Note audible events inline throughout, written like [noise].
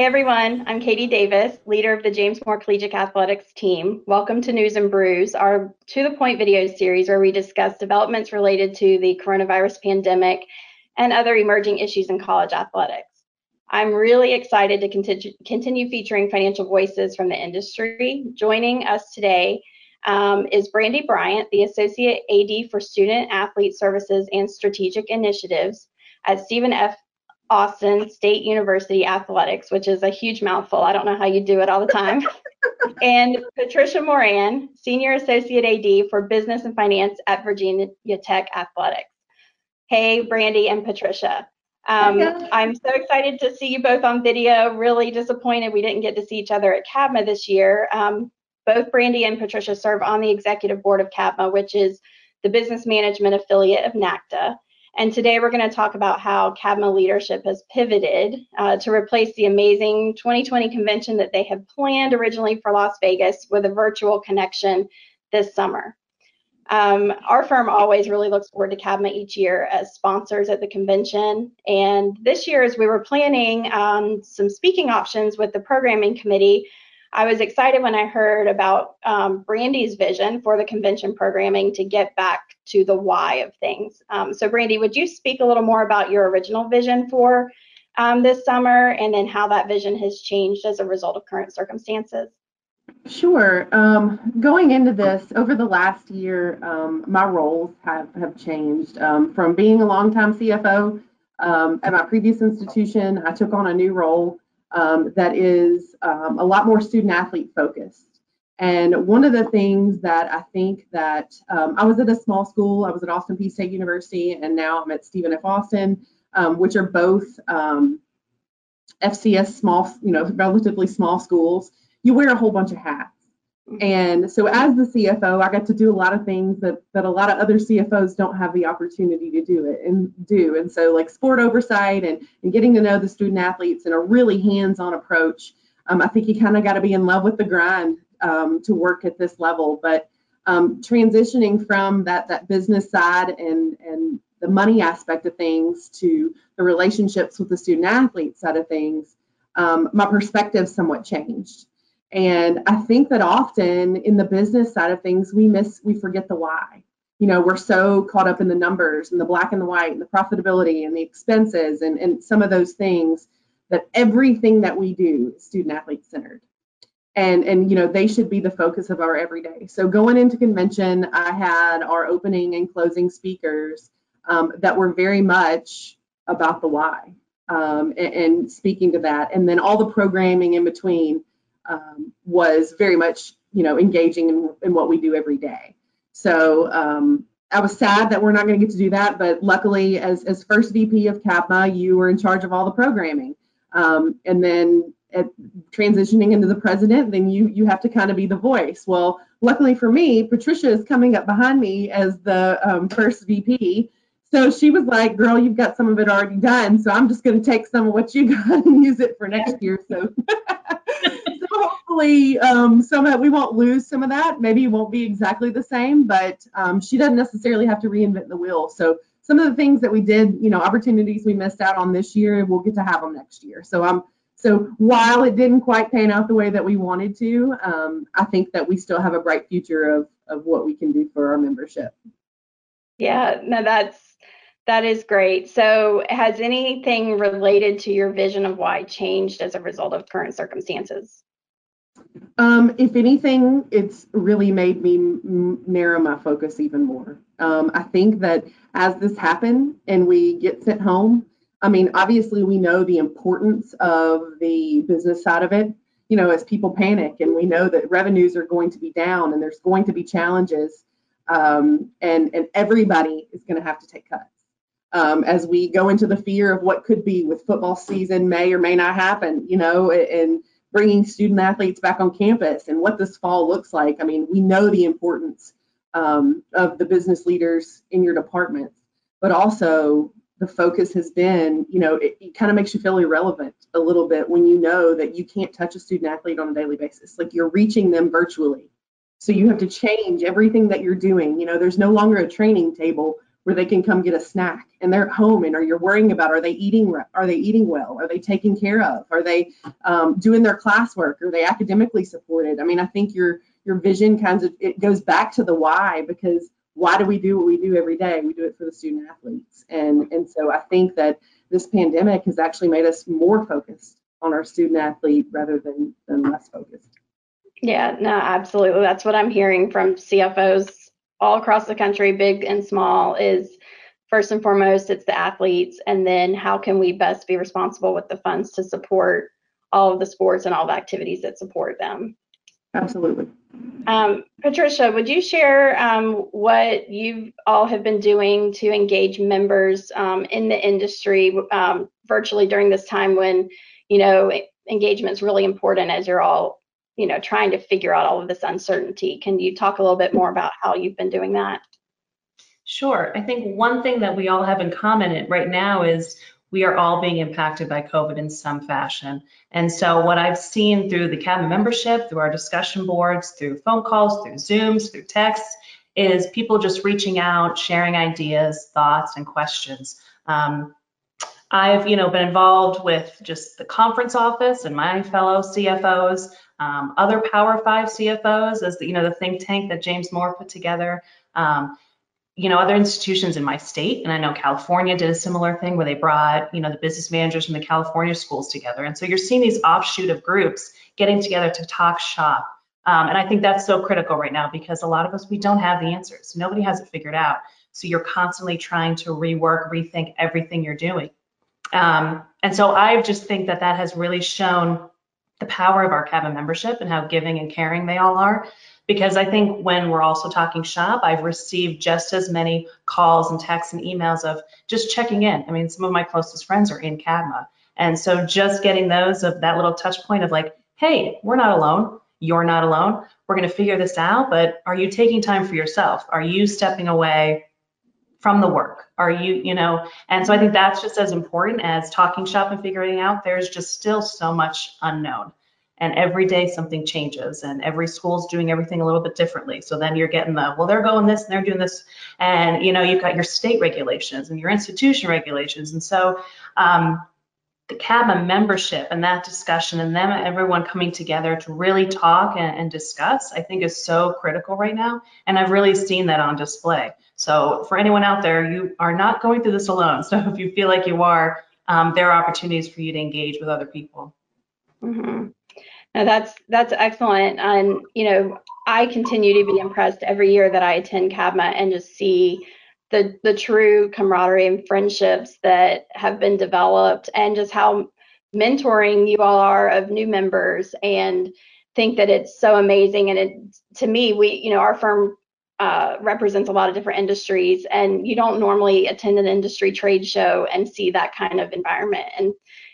Hey everyone, I'm Katie Davis, leader of the James Moore Collegiate Athletics team. Welcome to News and Brews, our to the point video series where we discuss developments related to the coronavirus pandemic and other emerging issues in college athletics. I'm really excited to continue, continue featuring financial voices from the industry. Joining us today um, is Brandy Bryant, the Associate AD for Student Athlete Services and Strategic Initiatives at Stephen F. Austin State University Athletics, which is a huge mouthful. I don't know how you do it all the time. [laughs] and Patricia Moran, Senior Associate AD for Business and Finance at Virginia Tech Athletics. Hey, Brandy and Patricia. Um, I'm so excited to see you both on video. Really disappointed we didn't get to see each other at CABMA this year. Um, both Brandy and Patricia serve on the executive board of CABMA, which is the business management affiliate of NACDA. And today we're going to talk about how CABMA leadership has pivoted uh, to replace the amazing 2020 convention that they had planned originally for Las Vegas with a virtual connection this summer. Um, our firm always really looks forward to CABMA each year as sponsors at the convention. And this year, as we were planning um, some speaking options with the programming committee, I was excited when I heard about um, Brandy's vision for the convention programming to get back to the why of things. Um, so, Brandy, would you speak a little more about your original vision for um, this summer and then how that vision has changed as a result of current circumstances? Sure. Um, going into this, over the last year, um, my roles have, have changed. Um, from being a longtime CFO at my previous institution, I took on a new role um, that is um, a lot more student athlete focused. And one of the things that I think that um, I was at a small school, I was at Austin Peay State University, and now I'm at Stephen F. Austin, um, which are both um, FCS small, you know, relatively small schools. You wear a whole bunch of hats. And so as the CFO, I got to do a lot of things that, that a lot of other CFOs don't have the opportunity to do it and do. And so like sport oversight and, and getting to know the student athletes in a really hands-on approach. Um, I think you kind of got to be in love with the grind um, to work at this level. But um, transitioning from that that business side and and the money aspect of things to the relationships with the student athlete side of things, um, my perspective somewhat changed. And I think that often in the business side of things, we miss, we forget the why. You know, we're so caught up in the numbers and the black and the white and the profitability and the expenses and, and some of those things that everything that we do is student athlete centered. And, and you know they should be the focus of our everyday. So going into convention, I had our opening and closing speakers um, that were very much about the why um, and, and speaking to that, and then all the programming in between um, was very much, you know, engaging in, in, what we do every day. So um, I was sad that we're not going to get to do that, but luckily, as, as first VP of CABMA, you were in charge of all the programming. Um, and then at transitioning into the president, then you you have to kind of be the voice. Well, luckily for me, Patricia is coming up behind me as the um, first VP. So she was like, "Girl, you've got some of it already done. So I'm just going to take some of what you got and [laughs] use it for next year." So [laughs] hopefully um, some of we won't lose some of that. Maybe it won't be exactly the same, but um, she doesn't necessarily have to reinvent the wheel. So some of the things that we did, you know, opportunities we missed out on this year, we'll get to have them next year. So um, so while it didn't quite pan out the way that we wanted to, um, I think that we still have a bright future of of what we can do for our membership. Yeah, no, that's that is great. So, has anything related to your vision of why changed as a result of current circumstances? Um, if anything, it's really made me m- narrow my focus even more. Um, I think that as this happened and we get sent home, I mean, obviously we know the importance of the business side of it. You know, as people panic and we know that revenues are going to be down and there's going to be challenges, um, and and everybody is going to have to take cuts. Um, as we go into the fear of what could be with football season may or may not happen, you know, and bringing student athletes back on campus and what this fall looks like. I mean, we know the importance um, of the business leaders in your department, but also the focus has been, you know, it, it kind of makes you feel irrelevant a little bit when you know that you can't touch a student athlete on a daily basis. Like you're reaching them virtually. So you have to change everything that you're doing. You know, there's no longer a training table where they can come get a snack and they're at home and are you're worrying about are they eating are they eating well? Are they taken care of? Are they um, doing their classwork? Are they academically supported? I mean i think your your vision kind of it goes back to the why because why do we do what we do every day? We do it for the student athletes. And and so i think that this pandemic has actually made us more focused on our student athlete rather than than less focused. Yeah no absolutely. That's what i'm hearing from cfos all across the country, big and small, is first and foremost, it's the athletes, and then how can we best be responsible with the funds to support all of the sports and all the activities that support them. Absolutely. Um, Patricia, would you share um, what you all have been doing to engage members um, in the industry um, virtually during this time when, you know, engagement is really important as you're all you know, trying to figure out all of this uncertainty. Can you talk a little bit more about how you've been doing that? Sure. I think one thing that we all have in common right now is we are all being impacted by COVID in some fashion. And so what I've seen through the CABMA membership, through our discussion boards, through phone calls, through Zooms, through texts, is people just reaching out, sharing ideas, thoughts, and questions. Um, I've, you know, been involved with just the conference office and my fellow CFOs um, other Power Five CFOs, as the, you know, the think tank that James Moore put together. Um, you know, other institutions in my state, and I know California did a similar thing where they brought, you know, the business managers from the California schools together. And so you're seeing these offshoot of groups getting together to talk shop. Um, and I think that's so critical right now because a lot of us, we don't have the answers. Nobody has it figured out. So you're constantly trying to rework, rethink everything you're doing. Um, and so I just think that that has really shown the power of our CABMA membership and how giving and caring they all are. Because I think when we're also talking shop, I've received just as many calls and texts and emails of just checking in. I mean, some of my closest friends are in CABMA. And so just getting those of that little touch point of like, hey, we're not alone. You're not alone. We're going to figure this out, but are you taking time for yourself? Are you stepping away from the work? Are you, you know, and so I think that's just as important as talking shop and figuring out there's just still so much unknown. And every day something changes and every school's doing everything a little bit differently. So then you're getting the, well, they're going this and they're doing this. And, you know, you've got your state regulations and your institution regulations. And so um, the CABMA membership and that discussion and them, everyone coming together to really talk and, and discuss, I think is so critical right now. And I've really seen that on display. So for anyone out there, you are not going through this alone. [laughs] So if you feel like you are, um, there are opportunities for you to engage with other people. Mm-hmm. Now that's that's excellent, and you know I continue to be impressed every year that I attend CABMA and just see the the true camaraderie and friendships that have been developed, and just how mentoring you all are of new members, and think that it's so amazing. And it to me, we you know our firm uh, represents a lot of different industries, and you don't normally attend an industry trade show and see that kind of environment. And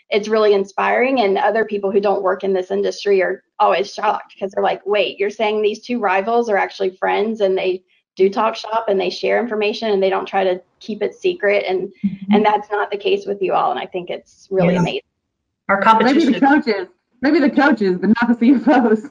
it's really inspiring. And other people who don't work in this industry are always shocked because they're like, wait, you're saying these two rivals are actually friends and they do talk shop and they share information and they don't try to keep it secret. And mm-hmm. and that's not the case with you all. And I think it's really yeah. amazing. Our competition. Maybe the coaches. Maybe the coaches, but not the CFOs.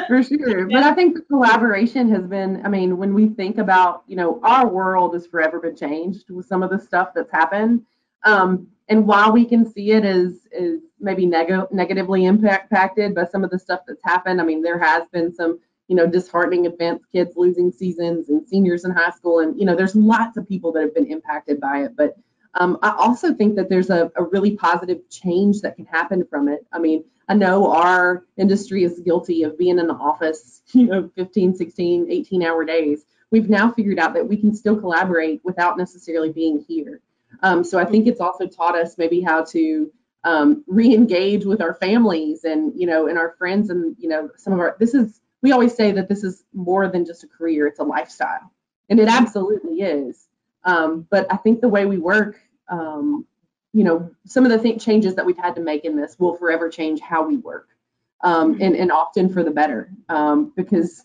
[laughs] for sure. But I think the collaboration has been, I mean, when we think about, you know, our world has forever been changed with some of the stuff that's happened. Um, and while we can see it as, is maybe neg- negatively impacted by some of the stuff that's happened, I mean, there has been some, you know, disheartening events, kids losing seasons and seniors in high school. And, you know, there's lots of people that have been impacted by it. But um, I also think that there's a, a really positive change that can happen from it. I mean, I know our industry is guilty of being in the office, [laughs] you know, 15, 16, 18 hour days. We've now figured out that we can still collaborate without necessarily being here. Um, so I think it's also taught us maybe how to um, re-engage with our families and, you know, and our friends and, you know, some of our, this is, we always say that this is more than just a career, it's a lifestyle. And it absolutely is. Um, but I think the way we work um, you know, some of the th- changes that we've had to make in this will forever change how we work, um, and, and often for the better, um, because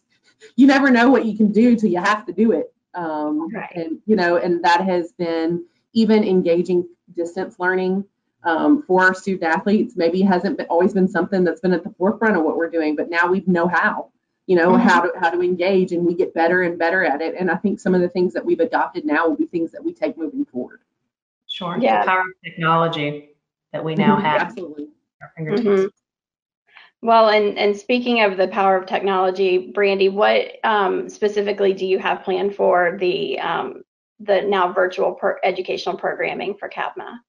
you never know what you can do till you have to do it. Um, right. And you know, and that has been even engaging distance learning um, for our student athletes. Maybe hasn't been, always been something that's been at the forefront of what we're doing, but now we know how. you know, Mhm. how to how to engage, and we get better and better at it. And I think some of the things that we've adopted now will be things that we take moving forward. Sure. Yeah. The power of technology that we now have Absolutely. our fingertips. Mhm. Well, and, and speaking of the power of technology, Brandy, what um, specifically do you have planned for the um, the now virtual educational programming for CABMA?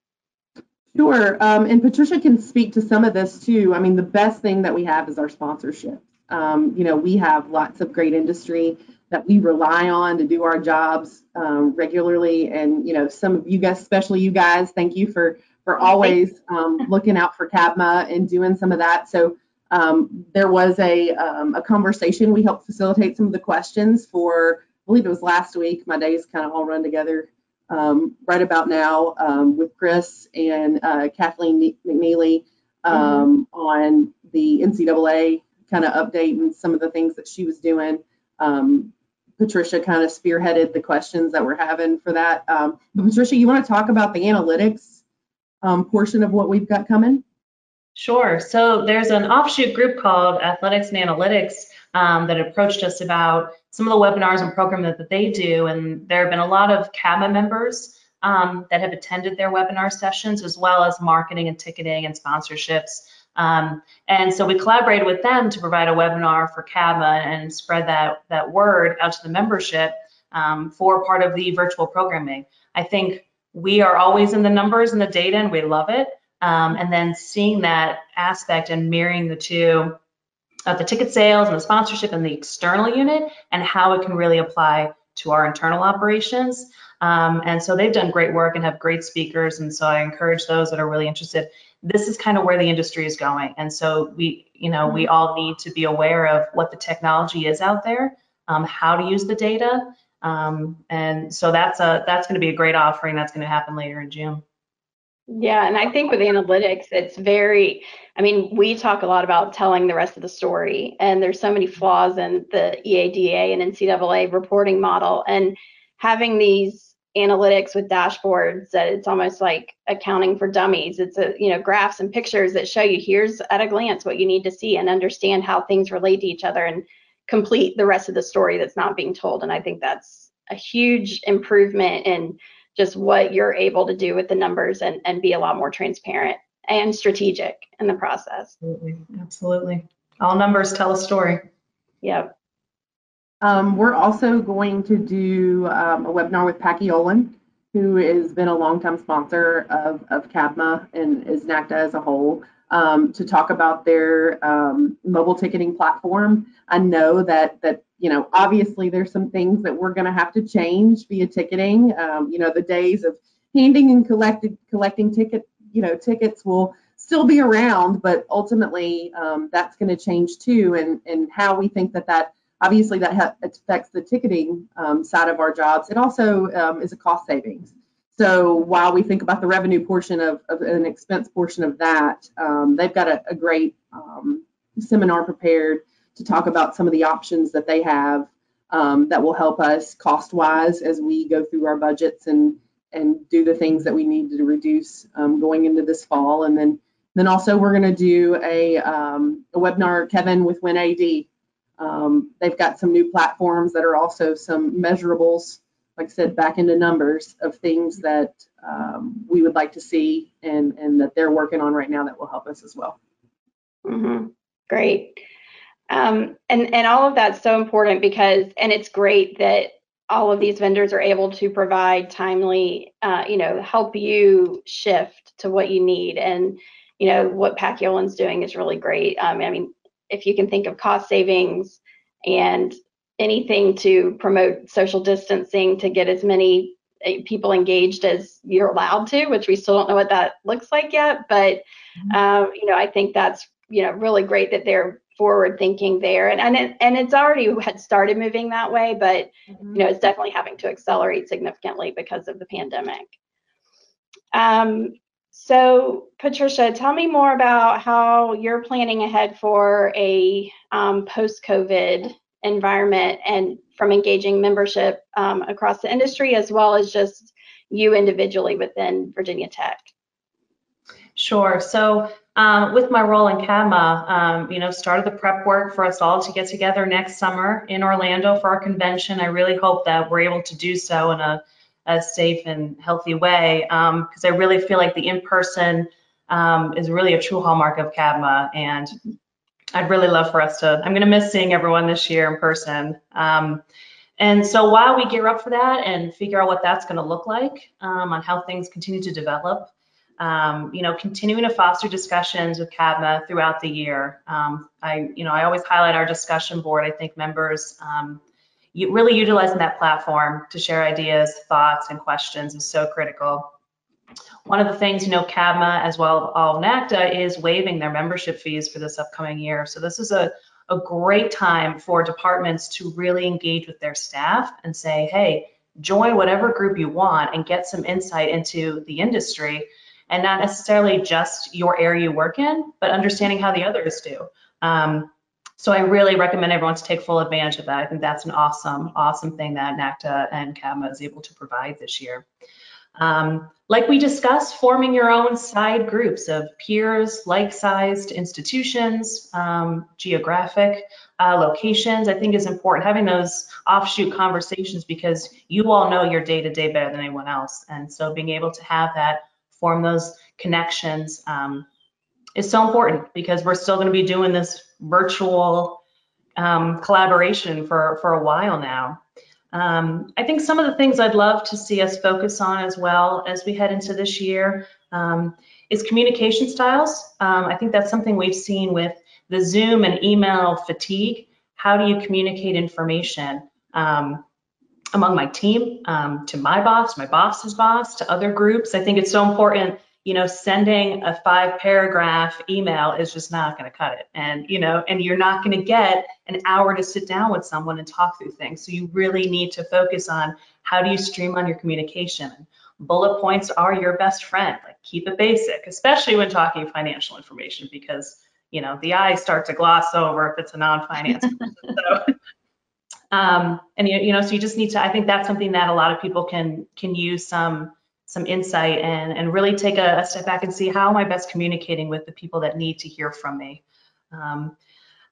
Sure. Um, and Patricia can speak to some of this too. I mean, the best thing that we have is our sponsorship. Um, you know, we have lots of great industry that we rely on to do our jobs um, regularly. And, you know, some of you guys, especially you guys, thank you for, for always um, looking out for CABMA and doing some of that. So um, there was a, um, a conversation. We helped facilitate some of the questions for, believe it was last week. My days kind of all run together um, right about now um, with Chris and uh, Kathleen McNeely um, on the NCAA kind of update and some of the things that she was doing. Um, Patricia kind of spearheaded the questions that we're having for that. Um, but Patricia, you want to talk about the analytics um, portion of what we've got coming? Sure. So there's an offshoot group called Athletics and Analytics um, that approached us about some of the webinars and program that, that they do. And there have been a lot of CABMA members um, that have attended their webinar sessions, as well as marketing and ticketing and sponsorships. Um, and so we collaborated with them to provide a webinar for CABMA and spread that, that word out to the membership um, for part of the virtual programming. I think we are always in the numbers and the data, and we love it. Um, and then seeing that aspect and mirroring the two of the ticket sales and the sponsorship and the external unit and how it can really apply to our internal operations. Um, and so they've done great work and have great speakers. And so I encourage those that are really interested. This is kind of where the industry is going. And so we, you know, we all need to be aware of what the technology is out there, um, how to use the data. Um, and so that's a that's going to be a great offering that's going to happen later in June. Yeah, and I think with analytics, it's very, I mean, we talk a lot about telling the rest of the story, and there's so many flaws in the EADA and NCAA reporting model. And having these analytics with dashboards that it's almost like accounting for dummies. It's a, you know, graphs and pictures that show you here's at a glance what you need to see and understand how things relate to each other and complete the rest of the story that's not being told. And I think that's a huge improvement in just what you're able to do with the numbers and, and be a lot more transparent and strategic in the process. Absolutely, absolutely. All numbers tell a story. Yep. Um, we're also going to do um, a webinar with Paciolan, who has been a longtime sponsor of, of CABMA and is NACDA as a whole, um, to talk about their um, mobile ticketing platform. I know that that you know obviously there's some things that we're going to have to change via ticketing. Um, you know the days of handing and collecting collecting ticket you know tickets will still be around, but ultimately um, that's going to change too, and and how we think that that obviously that ha- affects the ticketing um, side of our jobs. It also um, is a cost savings. So while we think about the revenue portion of, of an expense portion of that, um, they've got a, a great um, seminar prepared to talk about some of the options that they have um, that will help us cost wise as we go through our budgets and and do the things that we need to reduce um, going into this fall. And then then also we're going to do a, um, a webinar, Kevin, with WinAD. Um, they've got some new platforms that are also some measurables, like I said, back into numbers of things that um, we would like to see and, and that they're working on right now that will help us as well. hmm Great. Um, and, and all of that's so important because, and it's great that all of these vendors are able to provide timely, uh, you know, help you shift to what you need. And, you know, what Paciolan's doing is really great. Um, I mean, if you can think of cost savings and anything to promote social distancing to get as many uh, people engaged as you're allowed to, which we still don't know what that looks like yet. But, um, you know, I think that's, you know, really great that they're forward thinking there. And, and, it, and it's already had started moving that way, but, you know, it's definitely having to accelerate significantly because of the pandemic. Um, so, Patricia, tell me more about how you're planning ahead for a um, post-COVID environment and from engaging membership um, across the industry as well as just you individually within Virginia Tech. Sure. So um, with my role in CABMA, um, you know, started the prep work for us all to get together next summer in Orlando for our convention. I really hope that we're able to do so in a, a safe and healthy way because um, I really feel like the in-person um, is really a true hallmark of CABMA and I'd really love for us to, I'm going to miss seeing everyone this year in person. Um, and so while we gear up for that and figure out what that's going to look like um, on how things continue to develop, um, you know, continuing to foster discussions with CABMA throughout the year. Um, I, you know, I always highlight our discussion board. I think members um, really utilizing that platform to share ideas, thoughts, and questions is so critical. One of the things, you know, CABMA as well all NACDA is waiving their membership fees for this upcoming year. So this is a, a great time for departments to really engage with their staff and say, hey, join whatever group you want and get some insight into the industry and not necessarily just your area you work in, but understanding how the others do. Um, so I really recommend everyone to take full advantage of that. I think that's an awesome, awesome thing that NACDA and CABMA is able to provide this year. Um, like we discussed, forming your own side groups of peers, like-sized institutions, um, geographic uh, locations, I think is important. Having those offshoot conversations because you all know your day-to-day -day better than anyone else. And so being able to have that form those connections um, is so important because we're still going to be doing this virtual um, collaboration for, for a while now. Um, I think some of the things I'd love to see us focus on as well as we head into this year um, is communication styles. Um, I think that's something we've seen with the Zoom and email fatigue. How do you communicate information? Um, among my team, um, to my boss, my boss's boss, to other groups. I think it's so important. You know, sending a five paragraph email is just not going to cut it. And, you know, and you're not going to get an hour to sit down with someone and talk through things. So you really need to focus on how do you streamline your communication. Bullet points are your best friend. Like keep it basic, especially when talking financial information, because you know the eyes start to gloss over if it's a non-finance. [laughs] so um, and you, you know, so you just need to. I think that's something that a lot of people can can use some some insight and and really take a, a step back and see how am I best communicating with the people that need to hear from me. Um,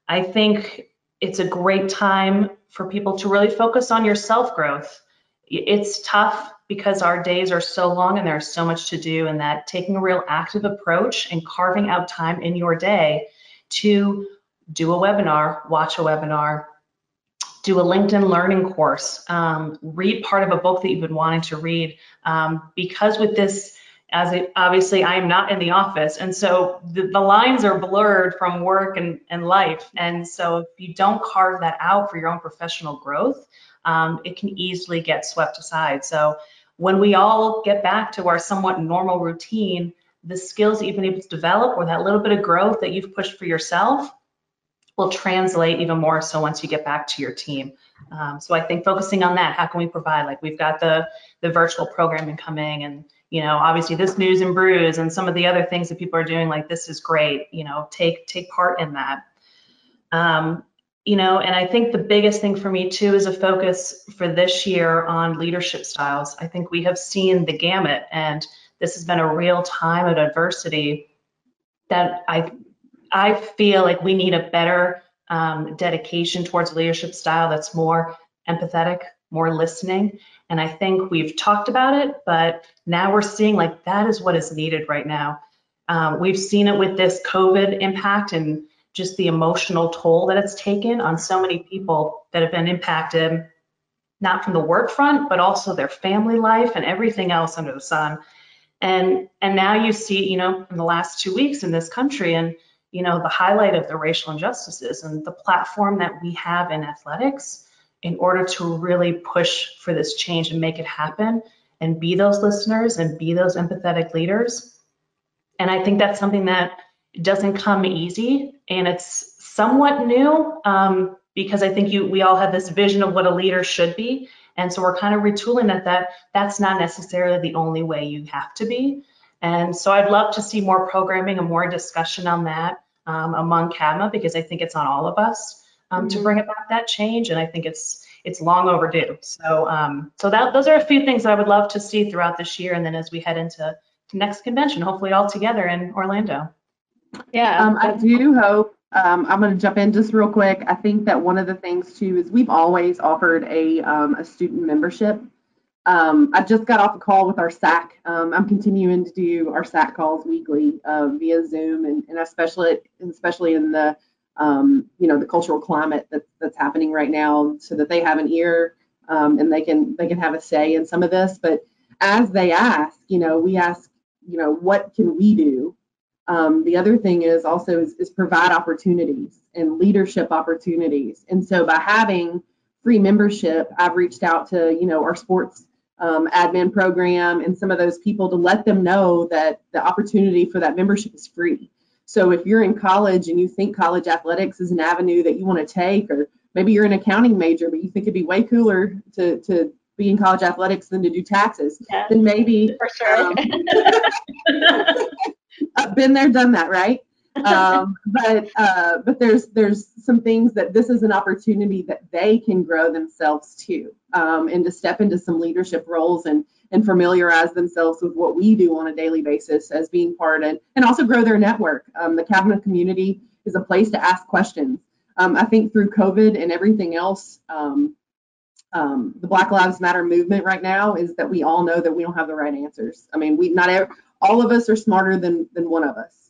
I think it's a great time for people to really focus on your self growth. It's tough because our days are so long and there's so much to do, and that taking a real active approach and carving out time in your day to do a webinar, watch a webinar, do a LinkedIn learning course, um, read part of a book that you've been wanting to read. Um, because with this, as it, obviously I am not in the office, and so the, the lines are blurred from work and, and life. And so if you don't carve that out for your own professional growth, um, it can easily get swept aside. So when we all get back to our somewhat normal routine, the skills that you've been able to develop or that little bit of growth that you've pushed for yourself will translate even more so once you get back to your team. Um, so I think focusing on that, how can we provide, like we've got the, the virtual programming coming and, you know, obviously this news and brews and some of the other things that people are doing, like this is great, you know, take, take part in that. Um, you know, and I think the biggest thing for me too is a focus for this year on leadership styles. I think we have seen the gamut and this has been a real time of adversity that I I feel like we need a better um, dedication towards leadership style that's more empathetic, more listening. And I think we've talked about it, but now we're seeing like that is what is needed right now. Um, we've seen it with this COVID impact and just the emotional toll that it's taken on so many people that have been impacted, not from the work front, but also their family life and everything else under the sun. And and now you see, you know, in the last two weeks in this country, and you know, the highlight of the racial injustices and the platform that we have in athletics in order to really push for this change and make it happen and be those listeners and be those empathetic leaders. And I think that's something that doesn't come easy and it's somewhat new um, because I think you we all have this vision of what a leader should be. And so we're kind of retooling that that that's not necessarily the only way you have to be. And so I'd love to see more programming and more discussion on that um, among CABMA because I think it's on all of us um, mm-hmm. to bring about that change, and I think it's it's long overdue. So um, so that those are a few things I would love to see throughout this year, and then as we head into next convention, hopefully all together in Orlando. Yeah. Um, I do hope, um, I'm gonna jump in just real quick. I think that one of the things too is we've always offered a, um, a student membership. Um, I just got off a call with our SAC. Um, I'm continuing to do our SAC calls weekly, uh, via Zoom and, and especially, especially in the, um, you know, the cultural climate that's, that's happening right now so that they have an ear, um, and they can, they can have a say in some of this. But as they ask, you know, we ask, you know, what can we do? Um, the other thing is also is, is provide opportunities and leadership opportunities. And so by having free membership, I've reached out to, you know, our sports um, admin program and some of those people to let them know that the opportunity for that membership is free. So if you're in college and you think college athletics is an avenue that you want to take, or maybe you're an accounting major, but you think it'd be way cooler to, to be in college athletics than to do taxes, then maybe for sure. um, [laughs] I've been there, done that, right? Um, [laughs] but uh, but there's there's some things that this is an opportunity that they can grow themselves too, um, and to step into some leadership roles and and familiarize themselves with what we do on a daily basis as being part and and also grow their network. Um, the CABMA community is a place to ask questions. Um, I think through COVID and everything else, um, um, the Black Lives Matter movement right now is that we all know that we don't have the right answers. I mean, we not all of us are smarter than than one of us.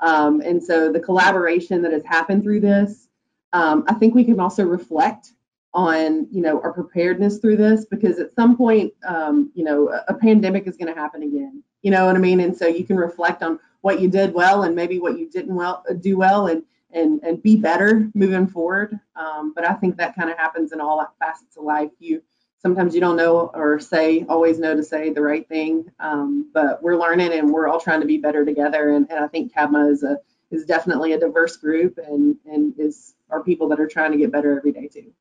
Um, and so the collaboration that has happened through this, um, I think we can also reflect on, you know, our preparedness through this because at some point, um, you know, a, a pandemic is going to happen again. You know what I mean? And so you can reflect on what you did well and maybe what you didn't well do well and and and be better moving forward. Um, but I think that kind of happens in all facets of life. You sometimes you don't know or say always know to say the right thing um, but we're learning and we're all trying to be better together and, and i think cabma is a is definitely a diverse group and and is are people that are trying to get better every day too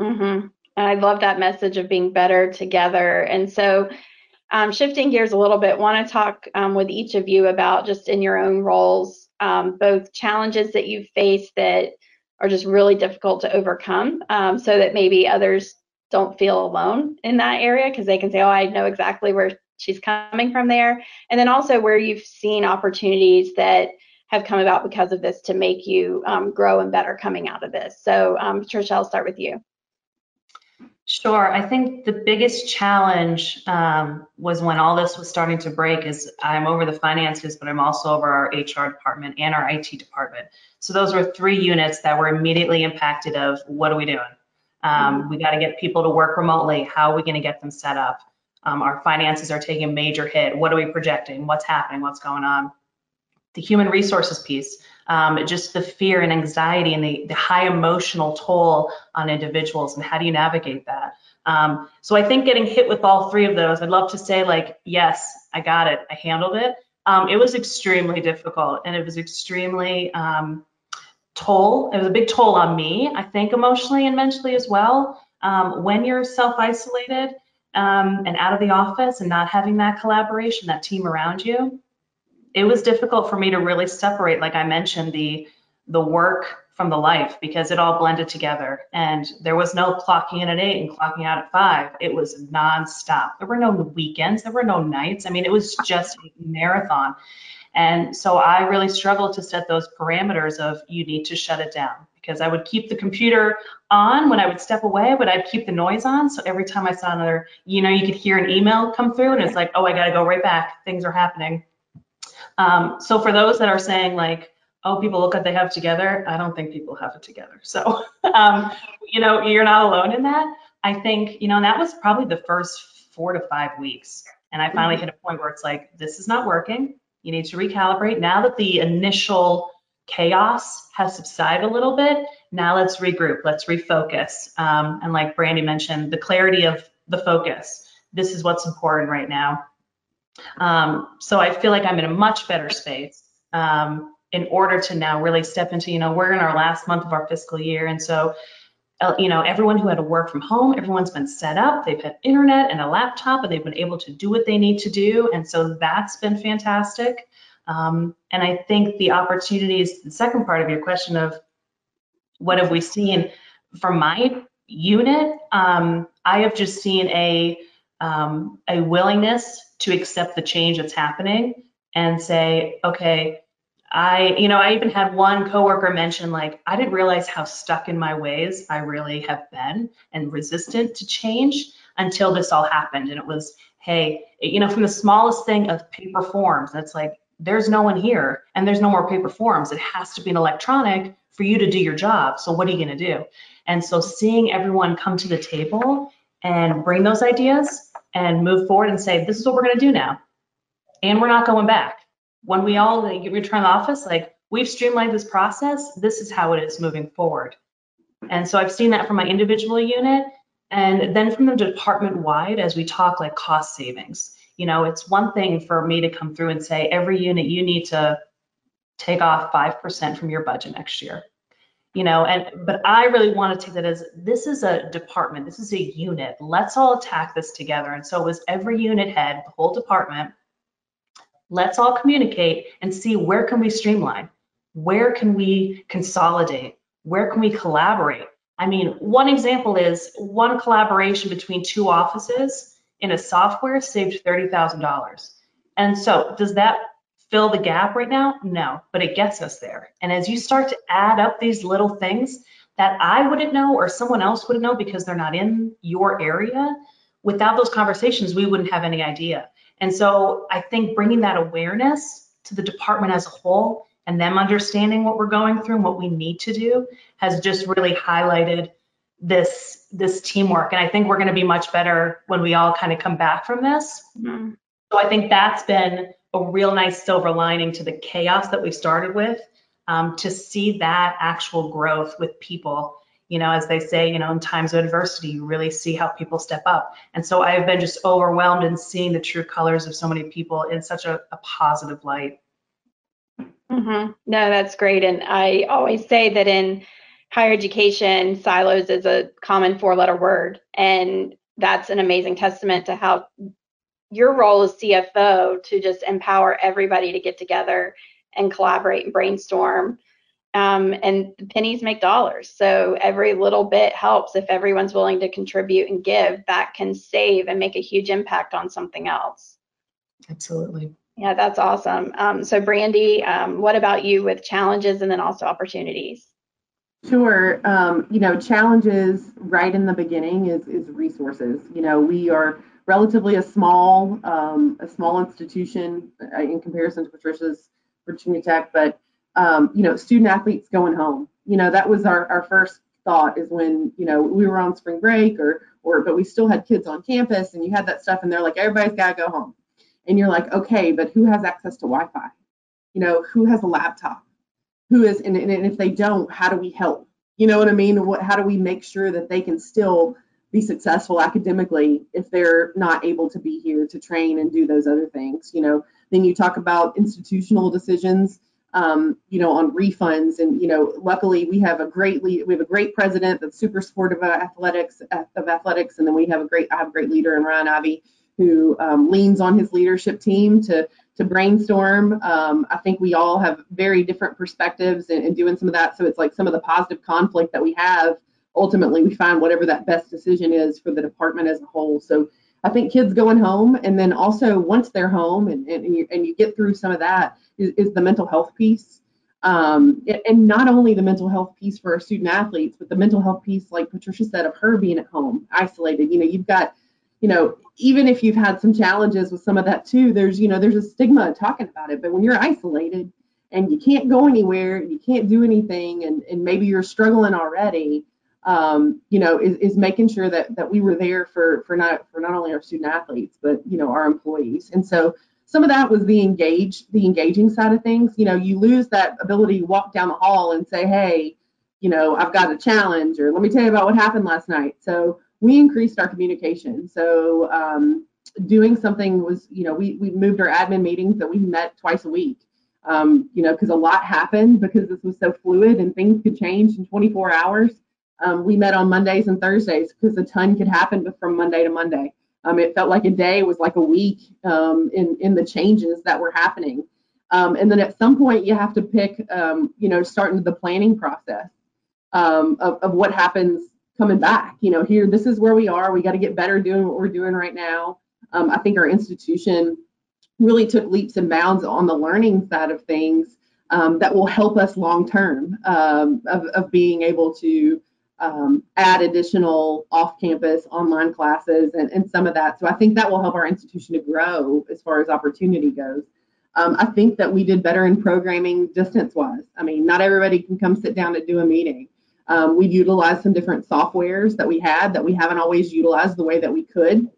Mm-hmm. I love that message of being better together. And so, um, shifting gears a little bit, want to talk um, with each of you about just in your own roles, um, both challenges that you face that are just really difficult to overcome, um, so that maybe others don't feel alone in that area because they can say, "Oh, I know exactly where she's coming from there," and then also where you've seen opportunities that have come about because of this to make you um, grow and better coming out of this. So, um, Tricia, I'll start with you. Sure. I think the biggest challenge um, was when all this was starting to break is I'm over the finances, but I'm also over our HR department and our IT department. So those were three units that were immediately impacted of what are we doing? Um, we got to get people to work remotely. How are we going to get them set up? Um, our finances are taking a major hit. What are we projecting? What's happening? What's going on? The human resources piece, um, just the fear and anxiety and the, the high emotional toll on individuals and how do you navigate that? Um, so I think getting hit with all three of those, I'd love to say like, yes, I got it, I handled it. Um, it was extremely difficult and it was extremely um, toll. It was a big toll on me, I think emotionally and mentally as well. Um, when you're self-isolated um, and out of the office and not having that collaboration, that team around you, it was difficult for me to really separate, like I mentioned, the the work from the life because it all blended together. And there was no clocking in at eight and clocking out at five. It was nonstop. There were no weekends. There were no nights. I mean, it was just a marathon. And so I really struggled to set those parameters of you need to shut it down because I would keep the computer on when I would step away, but I'd keep the noise on. So every time I saw another, you know, you could hear an email come through and it's like, oh, I got to go right back. Things are happening. Um, so for those that are saying like, oh, people look what they have together, I don't think people have it together. So, [laughs] um, you know, you're not alone in that. I think, you know, and that was probably the first four to five weeks. And I finally hit a point where it's like, this is not working. You need to recalibrate. Now that the initial chaos has subsided a little bit, now let's regroup, let's refocus. Um, and like Brandy mentioned, the clarity of the focus. This is what's important right now. Um, so I feel like I'm in a much better space um, in order to now really step into, you know, we're in our last month of our fiscal year. And so, you know, everyone who had to work from home, everyone's been set up, they've had internet and a laptop, and they've been able to do what they need to do. And so that's been fantastic. Um, and I think the opportunities, the second part of your question of what have we seen from my unit, um, I have just seen a um, a willingness to accept the change that's happening and say, okay, I, you know, I even had one coworker mention like, I didn't realize how stuck in my ways I really have been and resistant to change until this all happened. And it was, hey, you know, from the smallest thing of paper forms, that's like, there's no one here and there's no more paper forms. It has to be an electronic for you to do your job. So what are you going to do? And so seeing everyone come to the table and bring those ideas and move forward and say, this is what we're going to do now. And we're not going back. When we all like, return to office, like we've streamlined this process, this is how it is moving forward. And so I've seen that from my individual unit. And then from the department wide as we talk like cost savings. You know, it's one thing for me to come through and say, every unit you need to take off 5% from your budget next year. You know and but i really want to take that as this is a department. This is a unit. Let's all attack this together. And so it was every unit head the whole department let's all communicate and see where can we streamline where can we consolidate where can we collaborate i mean one example is one collaboration between two offices in a software saved $30000 and so does that fill the gap right now? No, but it gets us there. And as you start to add up these little things that I wouldn't know or someone else wouldn't know because they're not in your area, without those conversations, we wouldn't have any idea. And so I think bringing that awareness to the department as a whole and them understanding what we're going through and what we need to do has just really highlighted this this teamwork and i think we're going to be much better when we all kind of come back from this mm-hmm. so i think that's been a real nice silver lining to the chaos that we started with um, to see that actual growth with people you know as they say you know in times of adversity you really see how people step up and so i've been just overwhelmed in seeing the true colors of so many people in such a, a positive light mm-hmm. no that's great and i always say that in higher education silos is a common four letter word and that's an amazing testament to how your role as CFO to just empower everybody to get together and collaborate and brainstorm. Um, and pennies make dollars. So every little bit helps. If everyone's willing to contribute and give, that can save and make a huge impact on something else. Absolutely. Yeah, that's awesome. Um, so, Brandy, um, what about you with challenges and then also opportunities? Sure. Um, you know, challenges right in the beginning is is resources. You know, we are relatively a small um, a small institution uh, in comparison to Patricia's Virginia Tech, but um, you know, student athletes going home. You know, that was our, our first thought is when you know we were on spring break or or but we still had kids on campus and you had that stuff and they're like everybody's got to go home. And you're like okay but who has access to wi-fi? You know who has a laptop? Who is and, and if they don't how do we help? You know what i mean? What how do we make sure that they can still be successful academically if they're not able to be here to train and do those other things? You know then you talk about institutional decisions um, you know on refunds. And you know luckily we have a great lead, we have a great president that's super supportive of athletics of athletics. And then we have a great i have a great leader in ryan ivey who um, leans on his leadership team to to brainstorm. Um, i think we all have very different perspectives in doing some of that. So it's like some of the positive conflict that we have ultimately we find whatever that best decision is for the department as a whole. So I think kids going home and then also once they're home and, and, you, and you get through some of that is, is the mental health piece. Um, and not only the mental health piece for our student athletes, but the mental health piece, like Patricia said, of her being at home, isolated. You know, you've got, you know, even if you've had some challenges with some of that too, there's, you know, there's a stigma talking about it. But when you're isolated and you can't go anywhere, and you can't do anything, and, and maybe you're struggling already, um, you know, is, is making sure that that we were there for for not for not only our student athletes, but you know, our employees. And so some of that was the engage the engaging side of things. You know, you lose that ability to walk down the hall and say, hey, you know, I've got a challenge, or let me tell you about what happened last night. So we increased our communication. So um, doing something was, you know, we we moved our admin meetings that we met twice a week. Um, you know, because a lot happened because this was so fluid and things could change in 24 hours. Um, we met on Mondays and Thursdays because a ton could happen from Monday to Monday. Um, it felt like a day was like a week um, in in the changes that were happening. Um, and then at some point you have to pick, um, you know, starting the planning process um, of, of what happens coming back. You know, here, this is where we are. We got to get better doing what we're doing right now. I think our institution really took leaps and bounds on the learning side of things that will help us long term of, of being able to um, add additional off-campus online classes and, and some of that. So I think that will help our institution to grow as far as opportunity goes. Um, I think that we did better in programming distance-wise. I mean, not everybody can come sit down and do a meeting. Um, we utilized some different softwares that we had that we haven't always utilized the way that we could.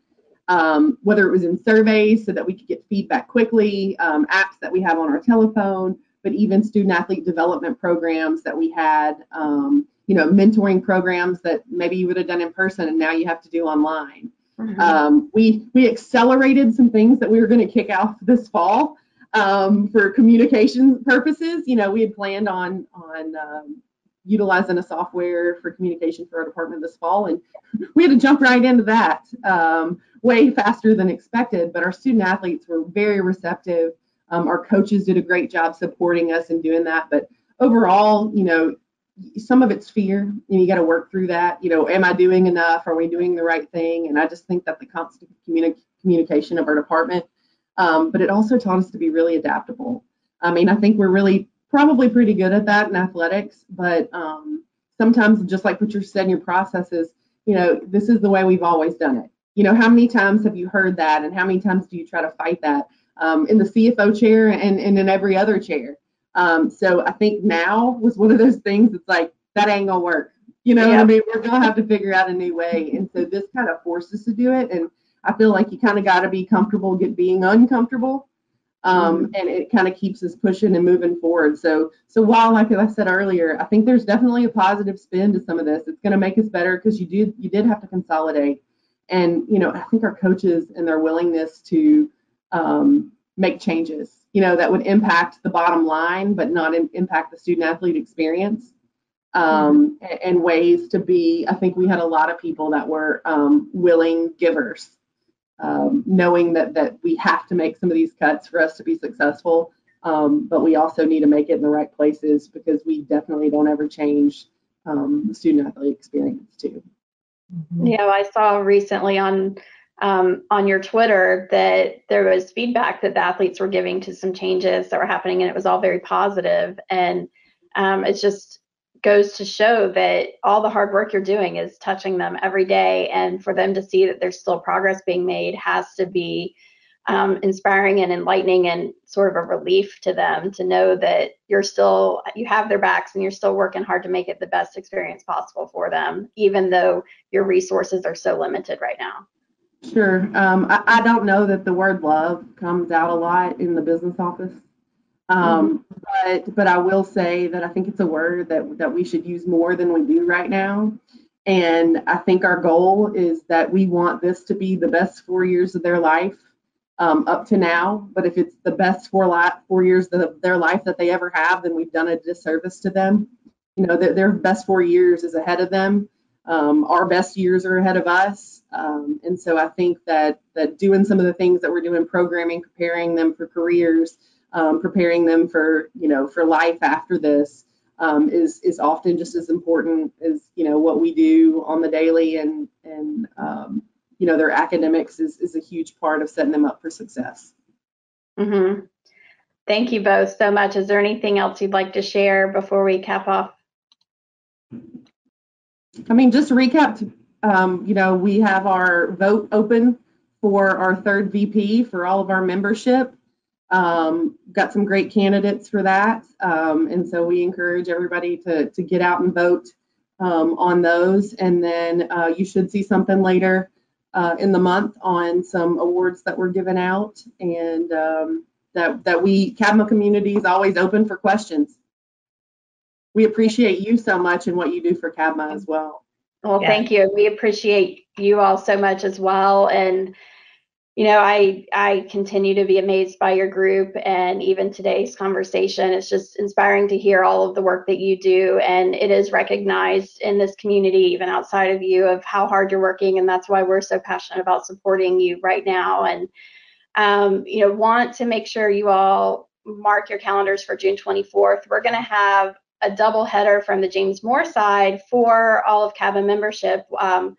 Um, whether it was in surveys so that we could get feedback quickly, um, apps that we have on our telephone, but even student athlete development programs that we had, um, you know, mentoring programs that maybe you would have done in person and now you have to do online. Mm-hmm. Um, we we accelerated some things that we were going to kick off this fall um, for communication purposes. You know, we had planned on on um, utilizing a software for communication for our department this fall, and we had to jump right into that um, way faster than expected. But our student athletes were very receptive. Um, our coaches did a great job supporting us and doing that. But overall, you know, some of it's fear, and you got to work through that. You know, am I doing enough? Are we doing the right thing? And I just think that the constant communi- communication of our department, um, but it also taught us to be really adaptable. I mean, I think we're really probably pretty good at that in athletics, but um, sometimes just like what you said in your processes, you know, this is the way we've always done it. You know, how many times have you heard that, and how many times do you try to fight that um, in the CFO chair and, and in every other chair? Um, so I think now was one of those things. that's like that ain't gonna work. You know, yeah. I mean, we're gonna have to figure out a new way, and so this kind of forced us to do it. And I feel like you kind of got to be comfortable get being uncomfortable um, mm-hmm. and it kind of keeps us pushing and moving forward. So, so while, like I said earlier, I think there's definitely a positive spin to some of this. It's going to make us better because you did you did have to consolidate, and you know I think our coaches and their willingness to um, make changes, you know, that would impact the bottom line but not in, impact the student athlete experience. Um, mm-hmm. and, ways to be. I think we had a lot of people that were um, willing givers um, knowing that that we have to make some of these cuts for us to be successful. Um, but we also need to make it in the right places because we definitely don't ever change um, the student athlete experience too. Mm-hmm. Yeah, I saw recently on um, on your Twitter that there was feedback that the athletes were giving to some changes that were happening, and it was all very positive. And um, it's just goes to show that all the hard work you're doing is touching them every day and for them to see that there's still progress being made has to be um, inspiring and enlightening and sort of a relief to them to know that you're still you have their backs and you're still working hard to make it the best experience possible for them even though your resources are so limited right now sure um, I, I don't know that the word love comes out a lot in the business office um, mm-hmm. But but I will say that I think it's a word that that we should use more than we do right now. And I think our goal is that we want this to be the best four years of their life um, up to now. But if it's the best four, li- four years of their life that they ever have, then we've done a disservice to them. You know, their, their best four years is ahead of them. Um, our best years are ahead of us. Um, and so I think that that doing some of the things that we're doing, programming, preparing them for careers, um, preparing them for you know for life after this um, is is often just as important as you know what we do on the daily and and um, you know their academics is is a huge part of setting them up for success. Mm-hmm. Thank you both so much. Is there anything else you'd like to share before we cap off? I mean, just to recap, um, you know, we have our vote open for our third VP for all of our membership. Um, got some great candidates for that. Um, and so we encourage everybody to, to get out and vote um, on those. And then uh, you should see something later uh, in the month on some awards that were given out and um, that, that we, CABMA community is always open for questions. We appreciate you so much and what you do for CABMA as well. Well, yeah. thank you. We appreciate you all so much as well. And you know, I I continue to be amazed by your group and even today's conversation. It's just inspiring to hear all of the work that you do and it is recognized in this community, even outside of you, of how hard you're working. And that's why we're so passionate about supporting you right now. And um, you know, want to make sure you all mark your calendars for June 24th. We're gonna have a double header from the James Moore side for all of CABMA membership. Um,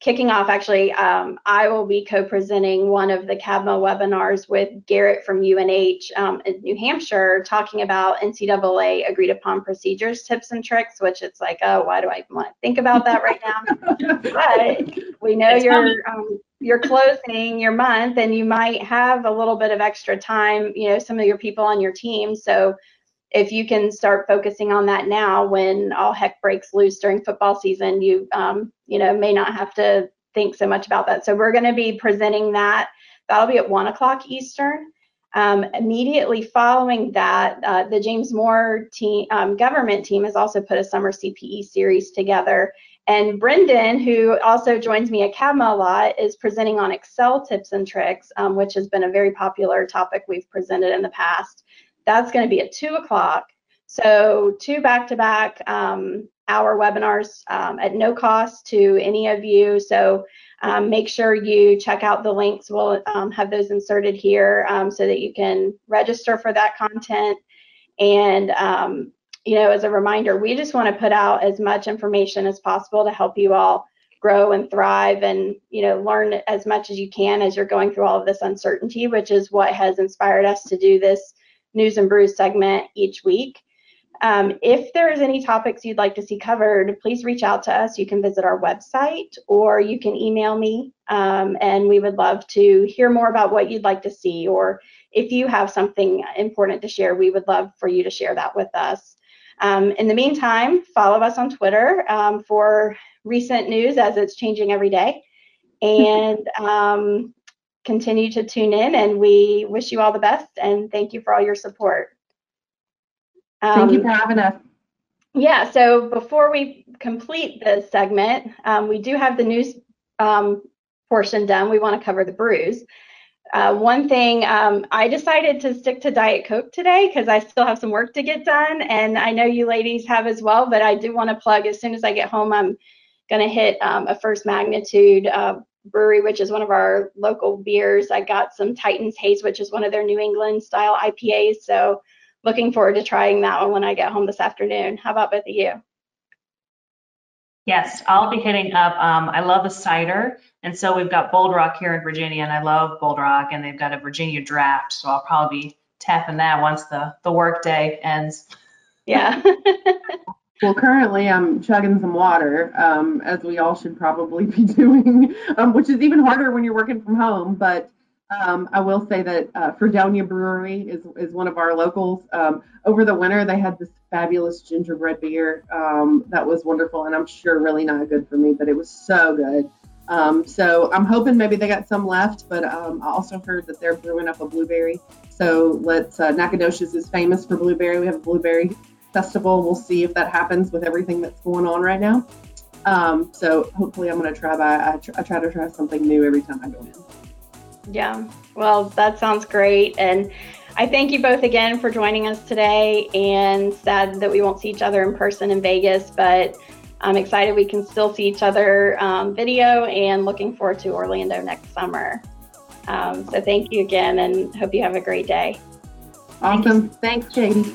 kicking off, actually, um, I will be co-presenting one of the CABMA webinars with Garrett from UNH um, in New Hampshire, talking about NCAA agreed upon procedures, tips and tricks. Which it's like, oh, why do I want to think about that right now? [laughs] but we know It's you're um, you're closing your month, and you might have a little bit of extra time. You know, some of your people on your team, so if you can start focusing on that now when all heck breaks loose during football season you um, you know may not have to think so much about that. So we're going to be presenting that. That'll be at one o'clock eastern. Um, immediately following that uh, the james moore team um, government team has also put a summer cpe series together. And brendan who also joins me at CABMA a lot is presenting on excel tips and tricks um, which has been a very popular topic we've presented in the past that's going to be at 2 o'clock. So two back-to-back um, hour webinars um, at no cost to any of you. So um, make sure you check out the links. We'll um, have those inserted here um, so that you can register for that content. And, um, you know, as a reminder, we just want to put out as much information as possible to help you all grow and thrive and, you know, learn as much as you can as you're going through all of this uncertainty, which is what has inspired us to do this News and Brews segment each week. Um, if there's any topics you'd like to see covered, please reach out to us. You can visit our website or you can email me, um, and we would love to hear more about what you'd like to see. Or if you have something important to share, we would love for you to share that with us. Um, in the meantime, follow us on Twitter um, for recent news as it's changing every day. [laughs] And um, continue to tune in and we wish you all the best and thank you for all your support. Thank you Um, for having us. yeah, so before we complete this segment, um, we do have the news um, portion done. We want to cover the brews. Uh, one thing, um, I decided to stick to Diet Coke today because I still have some work to get done, and I know you ladies have as well. But I do want to plug as soon as I get home, I'm going to hit um, a First Magnitude uh, brewery, which is one of our local beers. I got some Titans Haze, which is one of their New England style IPAs. So looking forward to trying that one when I get home this afternoon. How about both of you? Yes, I'll be hitting up. Um, I love the cider, and so we've got Bold Rock here in Virginia, and I love Bold Rock, and they've got a Virginia draft, so I'll probably be tapping that once the the work day ends. Yeah. [laughs] Well, currently I'm chugging some water, um, as we all should probably [laughs] be doing, um, which is even harder when you're working from home. But um, I will say that uh, Fredonia Brewery is, is one of our locals. Um, over the winter, they had this fabulous gingerbread beer um, that was wonderful, and I'm sure really not good for me, but it was so good. Um, so I'm hoping maybe they got some left, but I also heard that they're brewing up a blueberry. So let's uh, Nacogdoches is famous for blueberry. We have a blueberry festival. We'll see if that happens with everything that's going on right now. Um, so hopefully I'm going to try. By, I, tr- I try to try something new every time I go in. Yeah, well, that sounds great. And I thank you both again for joining us today. And sad that we won't see each other in person in Vegas, but I'm excited we can still see each other um, video and looking forward to Orlando next summer. Um, so thank you again and hope you have a great day. Awesome. Thanks, Katie.